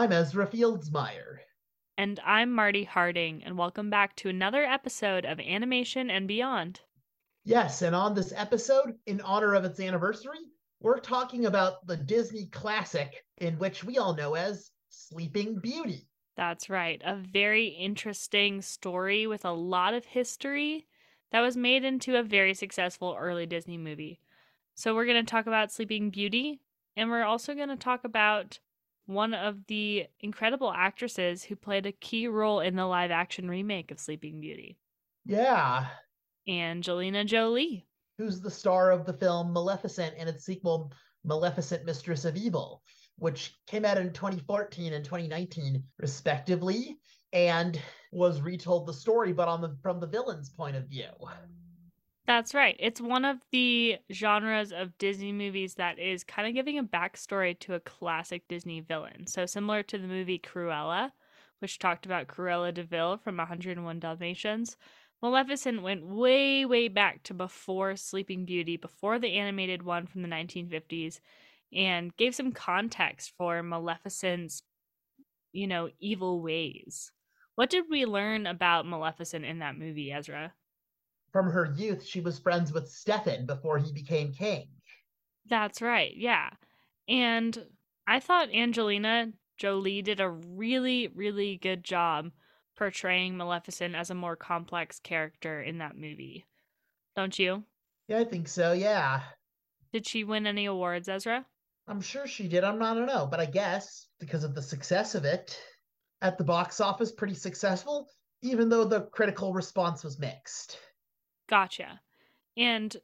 I'm Ezra Fieldsmeyer. And I'm Marty Harding, and welcome back to another episode of Animation and Beyond. Yes, and on this episode, in honor of its anniversary, we're talking about the Disney classic in which we all know as Sleeping Beauty. That's right. A very interesting story with a lot of history that was made into a very successful early Disney movie. So, we're going to talk about Sleeping Beauty, and we're also going to talk about one of the incredible actresses who played a key role in the live action remake of Sleeping Beauty. Yeah. Angelina Jolie. Who's the star of the film Maleficent and its sequel, Maleficent Mistress of Evil, which came out in 2014 and 2019, respectively, and was retold the story, but on the from the villain's point of view. That's right. It's one of the genres of Disney movies that is kind of giving a backstory to a classic Disney villain. So, similar to the movie Cruella, which talked about Cruella de Vil from 101 Dalmatians, Maleficent went way, way back to before Sleeping Beauty, before the animated one from the 1950s, and gave some context for Maleficent's, you know, evil ways. What did we learn about Maleficent in that movie, Ezra? From her youth, she was friends with Stefan before he became king. That's right, yeah. And I thought Angelina Jolie did a really, really good job portraying Maleficent as a more complex character in that movie. Don't you? Yeah, I think so, yeah. Did she win any awards, Ezra? I'm sure she did. I'm not, I don't know, but I guess because of the success of it at the box office, pretty successful, even though the critical response was mixed. Gotcha. And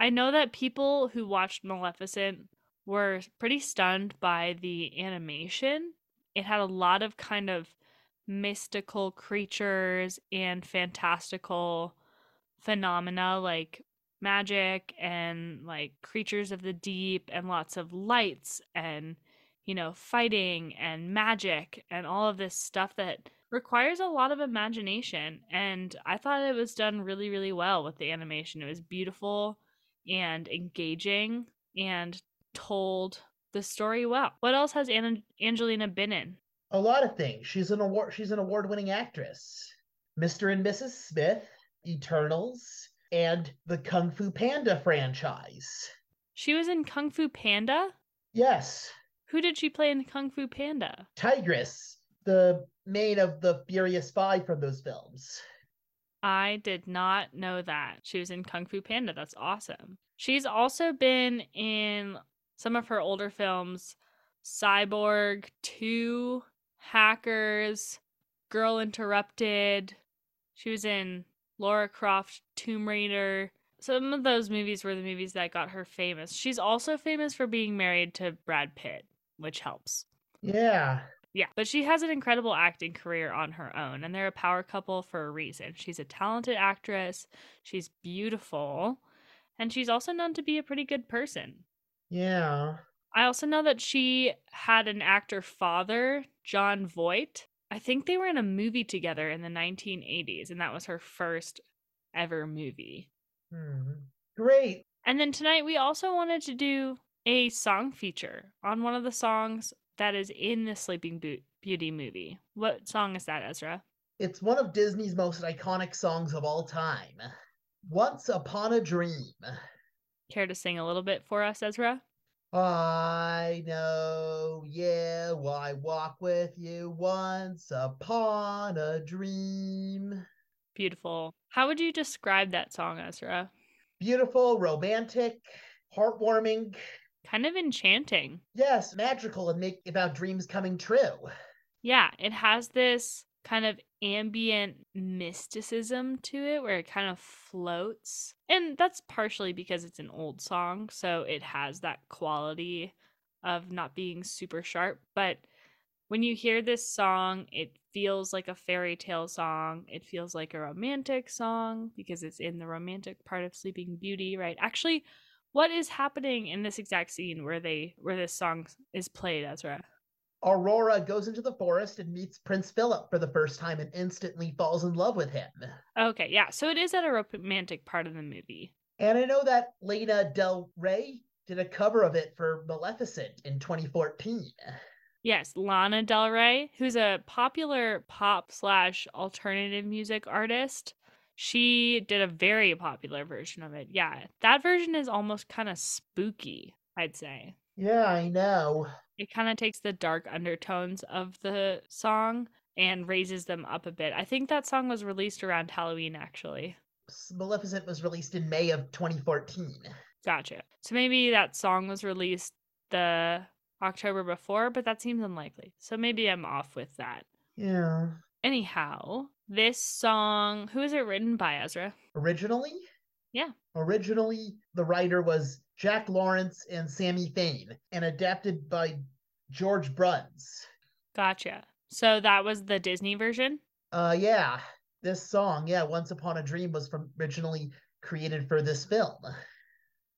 I know that people who watched Maleficent were pretty stunned by the animation. It had a lot of kind of mystical creatures and fantastical phenomena like magic and like creatures of the deep and lots of lights and you know fighting and magic and all of this stuff that requires a lot of imagination and i thought it was done really really well with the animation. It was beautiful and engaging and told the story well. What else has An- angelina been in? A lot of things. She's an award she's an award-winning actress. Mr and mrs smith eternals and the kung fu panda franchise. She was in kung fu panda? Yes. Who did she play in kung fu panda? Tigress the main of the Furious Five from those films. I did not know that. She was in Kung Fu Panda. That's awesome. She's also been in some of her older films Cyborg 2, Hackers, Girl Interrupted. She was in Lara Croft, Tomb Raider. Some of those movies were the movies that got her famous. She's also famous for being married to Brad Pitt, which helps. Yeah. Yeah, but she has an incredible acting career on her own, and they're a power couple for a reason. She's a talented actress, she's beautiful, and she's also known to be a pretty good person. Yeah. I also know that she had an actor father, Jon Voight. I think they were in a movie together in the 1980s, and that was her first ever movie. Mm-hmm. Great. And then tonight we also wanted to do a song feature on one of the songs that is in the Sleeping Beauty movie. What song is that, Ezra? It's one of Disney's most iconic songs of all time. Once Upon a Dream. Care to sing a little bit for us, Ezra? I know, yeah, why walk with you once upon a dream. Beautiful. How would you describe that song, Ezra? Beautiful, romantic, heartwarming, kind of enchanting. Yes, magical and make about dreams coming true. Yeah, it has this kind of ambient mysticism to it where it kind of floats. And that's partially because it's an old song, so it has that quality of not being super sharp, but when you hear this song, it feels like a fairy tale song. It feels like a romantic song because it's in the romantic part of Sleeping Beauty, right? Actually, what is happening in this exact scene where they where this song is played, Ezra? Aurora goes into the forest and meets Prince Philip for the first time and instantly falls in love with him. Okay, yeah. So it is at a romantic part of the movie. And I know that Lana Del Rey did a cover of it for Maleficent in 2014. Yes, Lana Del Rey, who's a popular pop slash alternative music artist. She did a very popular version of it. Yeah, that version is almost kind of spooky, I'd say. Yeah, I know. It kind of takes the dark undertones of the song and raises them up a bit. I think that song was released around Halloween, actually. Maleficent was released in May of 2014. Gotcha. So maybe that song was released the October before, but that seems unlikely. So maybe I'm off with that. Yeah. Anyhow, this song, who is it written by, Ezra? Originally? Yeah. Originally, the writer was Jack Lawrence and Sammy Fain, and adapted by George Bruns. Gotcha. So that was the Disney version? Uh, yeah. This song, yeah, Once Upon a Dream was from originally created for this film.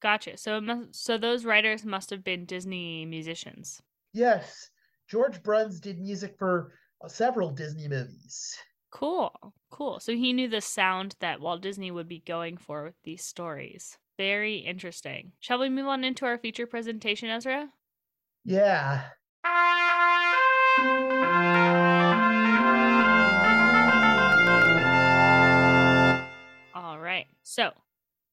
Gotcha. So it must, so those writers must have been Disney musicians. Yes. George Bruns did music for several Disney movies. Cool. Cool. So he knew the sound that Walt Disney would be going for with these stories. Very interesting. Shall we move on into our feature presentation, Ezra? Yeah. All right. So,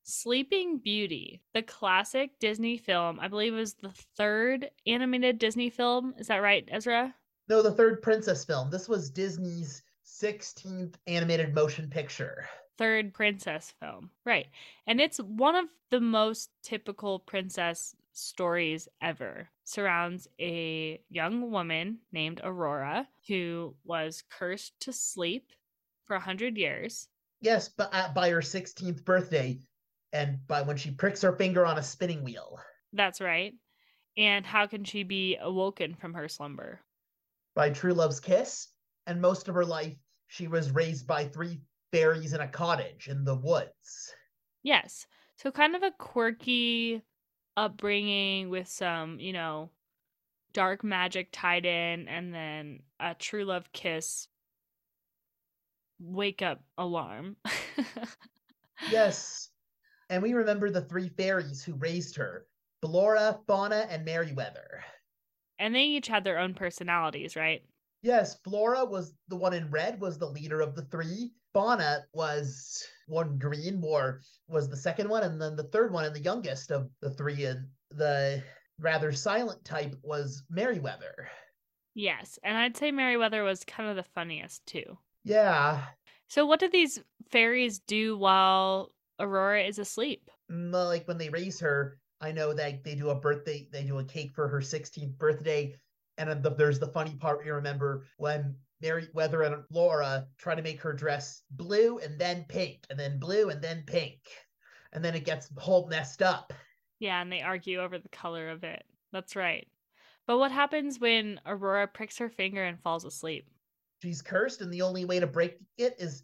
Sleeping Beauty, the classic Disney film, I believe was the third animated Disney film. Is that right, Ezra? No, the third princess film. This was Disney's 16th animated motion picture. Third princess film. Right. And it's one of the most typical princess stories ever. Surrounds a young woman named Aurora who was cursed to sleep for a 100 years. Yes, but uh, by her 16th birthday, and by when she pricks her finger on a spinning wheel. That's right. And how can she be awoken from her slumber? By true love's kiss. And most of her life, she was raised by three fairies in a cottage in the woods. Yes. So, kind of a quirky upbringing with some, you know, dark magic tied in, and then a true love kiss wake up alarm. yes. And we remember the three fairies who raised her Flora, Fauna, and Merryweather. And they each had their own personalities, right? Yes, Flora was the one in red, was the leader of the three. Fauna was one green, war was the second one, and then the third one and the youngest of the three, and the rather silent type was Merryweather. Yes, and I'd say Merryweather was kind of the funniest too. Yeah. So what do these fairies do while Aurora is asleep? Mm, like when they raise her, I know that they do a birthday, they do a cake for her 16th birthday. And then the, there's the funny part you remember when Merryweather and Laura try to make her dress blue and then pink, and then blue and then pink. And then it gets whole messed up. Yeah, and they argue over the color of it. That's right. But what happens when Aurora pricks her finger and falls asleep? She's cursed, and the only way to break it is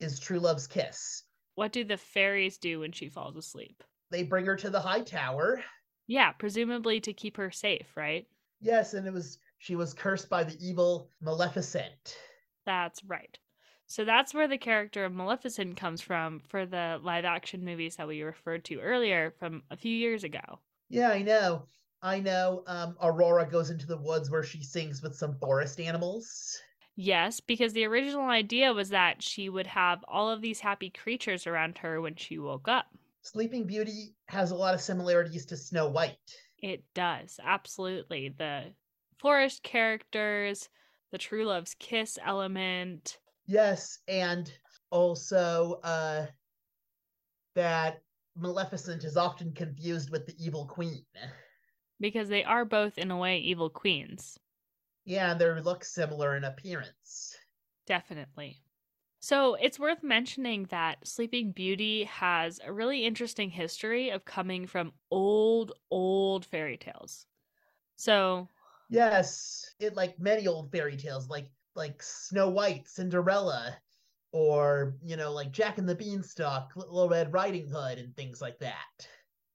is true love's kiss. What do the fairies do when she falls asleep? They bring her to the high tower. Yeah, presumably to keep her safe, right? Yes, and it was she was cursed by the evil Maleficent. That's right. So that's where the character of Maleficent comes from for the live action movies that we referred to earlier from a few years ago. Yeah, I know. I know. Um, Aurora goes into the woods where she sings with some forest animals. Yes, because the original idea was that she would have all of these happy creatures around her when she woke up. Sleeping Beauty has a lot of similarities to Snow White. It does, absolutely. The forest characters, the true love's kiss element. Yes, and also uh that Maleficent is often confused with the evil queen. Because they are both in a way evil queens. Yeah, they look similar in appearance. Definitely. So it's worth mentioning that Sleeping Beauty has a really interesting history of coming from old, old fairy tales. So Yes, it like many old fairy tales, like like Snow White, Cinderella, or you know, like Jack and the Beanstalk, Little Red Riding Hood, and things like that.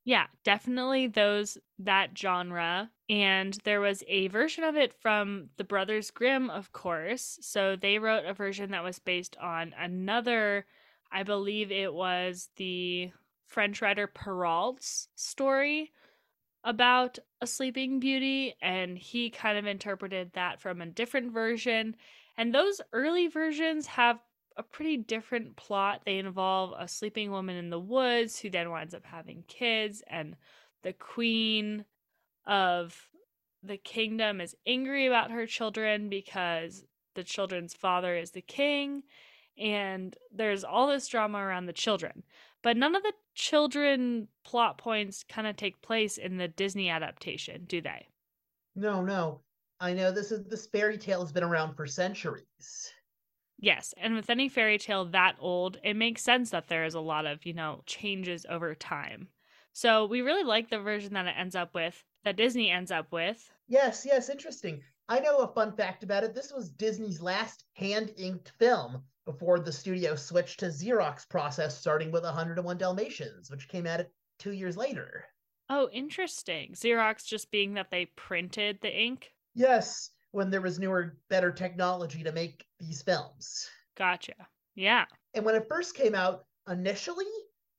Yeah, definitely those that genre. And there was a version of it from the Brothers Grimm, of course. So they wrote a version that was based on another, I believe it was the French writer Perrault's story about a sleeping beauty and he kind of interpreted that from a different version and those early versions have a pretty different plot they involve a sleeping woman in the woods who then winds up having kids and the queen of the kingdom is angry about her children because the children's father is the king and there's all this drama around the children but none of the children plot points kind of take place in the Disney adaptation, do they? No, no. I know this is this fairy tale has been around for centuries. Yes, and with any fairy tale that old, it makes sense that there is a lot of, you know, changes over time. So we really like the version that it ends up with, that Disney ends up with. Yes, yes, interesting. I know a fun fact about it. This was Disney's last hand inked film before the studio switched to Xerox process, starting with 101 Dalmatians, which came out two years later. Oh, interesting. Xerox just being that they printed the ink? Yes, when there was newer, better technology to make these films. Gotcha. Yeah. And when it first came out, initially,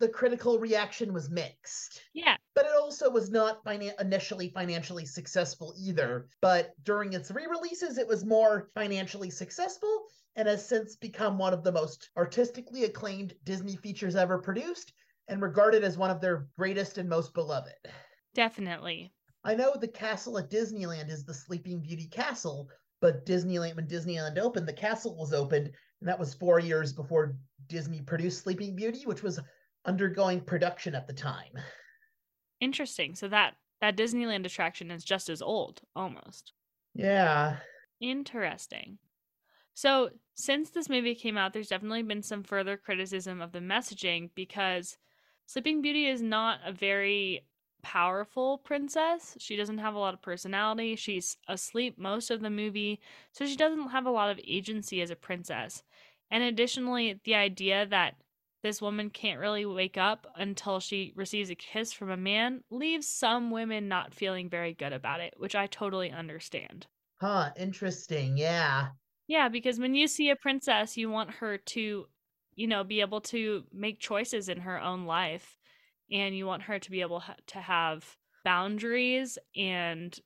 the critical reaction was mixed. Yeah. But it also was not finan- initially financially successful either. But during its re releases, it was more financially successful and has since become one of the most artistically acclaimed Disney features ever produced and regarded as one of their greatest and most beloved. Definitely. I know the castle at Disneyland is the Sleeping Beauty Castle, but Disneyland, when Disneyland opened, the castle was opened, and that was four years before Disney produced Sleeping Beauty, which was undergoing production at the time. Interesting. So that that Disneyland attraction is just as old, almost. Yeah. Interesting. So, since this movie came out, there's definitely been some further criticism of the messaging because Sleeping Beauty is not a very powerful princess. She doesn't have a lot of personality. She's asleep most of the movie, so she doesn't have a lot of agency as a princess. And additionally, the idea that this woman can't really wake up until she receives a kiss from a man leaves some women not feeling very good about it, which I totally understand. Huh, interesting. Yeah. Yeah, because when you see a princess, you want her to, you know, be able to make choices in her own life. And you want her to be able ha- to have boundaries. And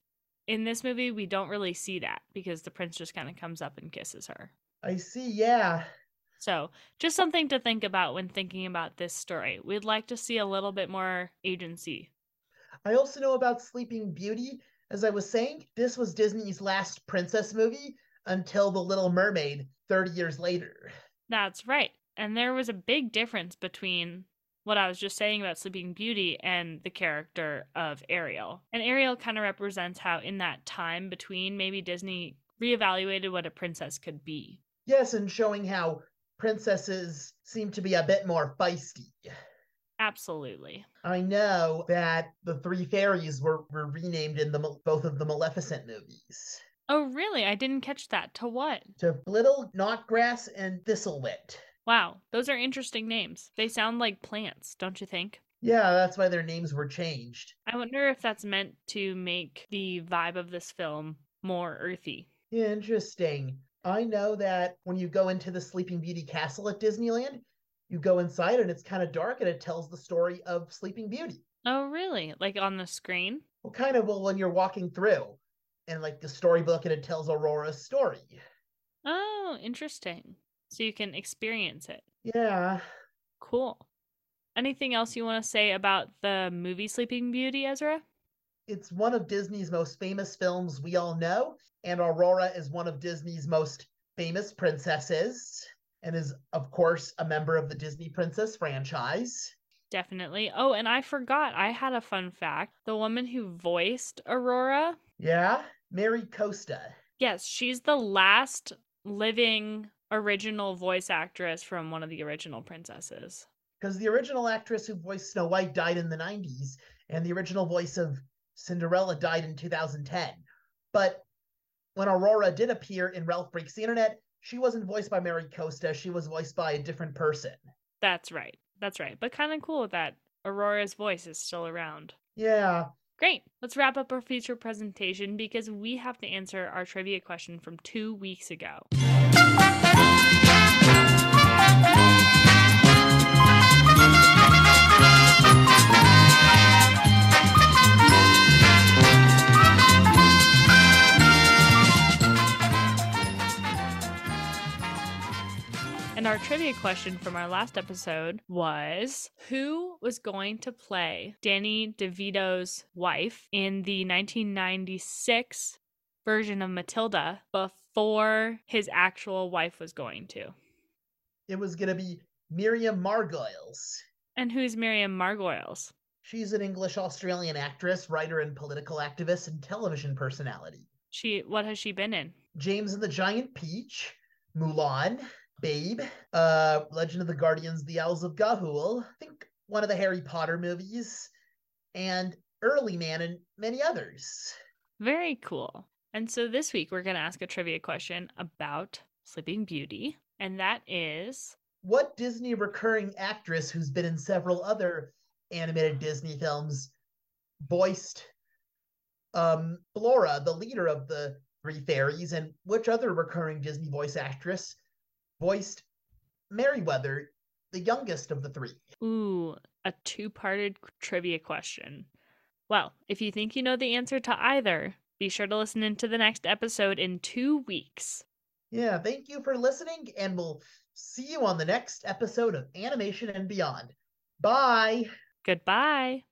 in this movie, we don't really see that because the prince just kind of comes up and kisses her. I see. Yeah. So, just something to think about when thinking about this story. We'd like to see a little bit more agency. I also know about Sleeping Beauty. As I was saying, this was Disney's last princess movie, until The Little Mermaid 30 years later. That's right. And there was a big difference between what I was just saying about Sleeping Beauty and the character of Ariel. And Ariel kind of represents how, in that time between, maybe Disney reevaluated what a princess could be. Yes, and showing how princesses seem to be a bit more feisty. Absolutely. I know that the three fairies were, were renamed in the both of the Maleficent movies. Oh, really? I didn't catch that. To what? To Flittle, Knotgrass, and Thistlewit. Wow, those are interesting names. They sound like plants, don't you think? Yeah, that's why their names were changed. I wonder if that's meant to make the vibe of this film more earthy. Interesting. I know that when you go into the Sleeping Beauty Castle at Disneyland, you go inside and it's kind of dark and it tells the story of Sleeping Beauty. Oh, really? Like on the screen? Well, kind of well when you're walking through and like the storybook and it tells Aurora's story. Oh, interesting. So you can experience it. Yeah. Cool. Anything else you want to say about the movie Sleeping Beauty, Ezra? It's one of Disney's most famous films we all know, and Aurora is one of Disney's most famous princesses and is, of course, a member of the Disney Princess franchise. Definitely. Oh, and I forgot, I had a fun fact. The woman who voiced Aurora. Yeah, Mary Costa. Yes, she's the last living original voice actress from one of the original princesses. Because the original actress who voiced Snow White died in the 90s, and the original voice of Cinderella died in 2010. But when Aurora did appear in Ralph Breaks the Internet, she wasn't voiced by Mary Costa. She was voiced by a different person. That's right. That's right. But kind of cool that Aurora's voice is still around. Yeah. Great. Let's wrap up our feature presentation because we have to answer our trivia question from two weeks ago. Trivia question from our last episode was Who was going to play Danny DeVito's wife in the 1996 version of Matilda before his actual wife was going to? It was going to be Miriam Margolyes. And who's Miriam Margolyes? She's an English Australian actress, writer, and political activist and television personality. She what has she been in? James and the Giant Peach, Mulan, Babe, uh, Legend of the Guardians, The Owls of Ga'Hoole, I think one of the Harry Potter movies, and Early Man, and many others. Very cool. And so this week we're going to ask a trivia question about Sleeping Beauty, and that is What Disney recurring actress who's been in several other animated Disney films voiced um Flora, the leader of the three fairies, and which other recurring Disney voice actress voiced Merryweather, the youngest of the three. Ooh, a two parted trivia question. Well, if you think you know the answer to either, be sure to listen into the next episode in two weeks. Yeah, thank you for listening, and we'll see you on the next episode of Animation and Beyond. Bye. Goodbye.